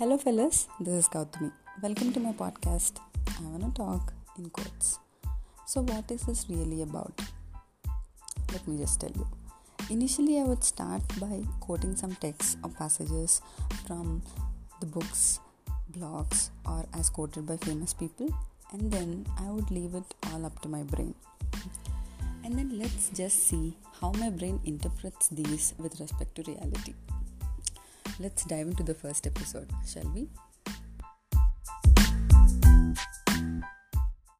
Hello, fellas, this is Gautami. Welcome to my podcast. I want to talk in quotes. So, what is this really about? Let me just tell you. Initially, I would start by quoting some texts or passages from the books, blogs, or as quoted by famous people, and then I would leave it all up to my brain. And then let's just see how my brain interprets these with respect to reality. Let's dive into the first episode, shall we?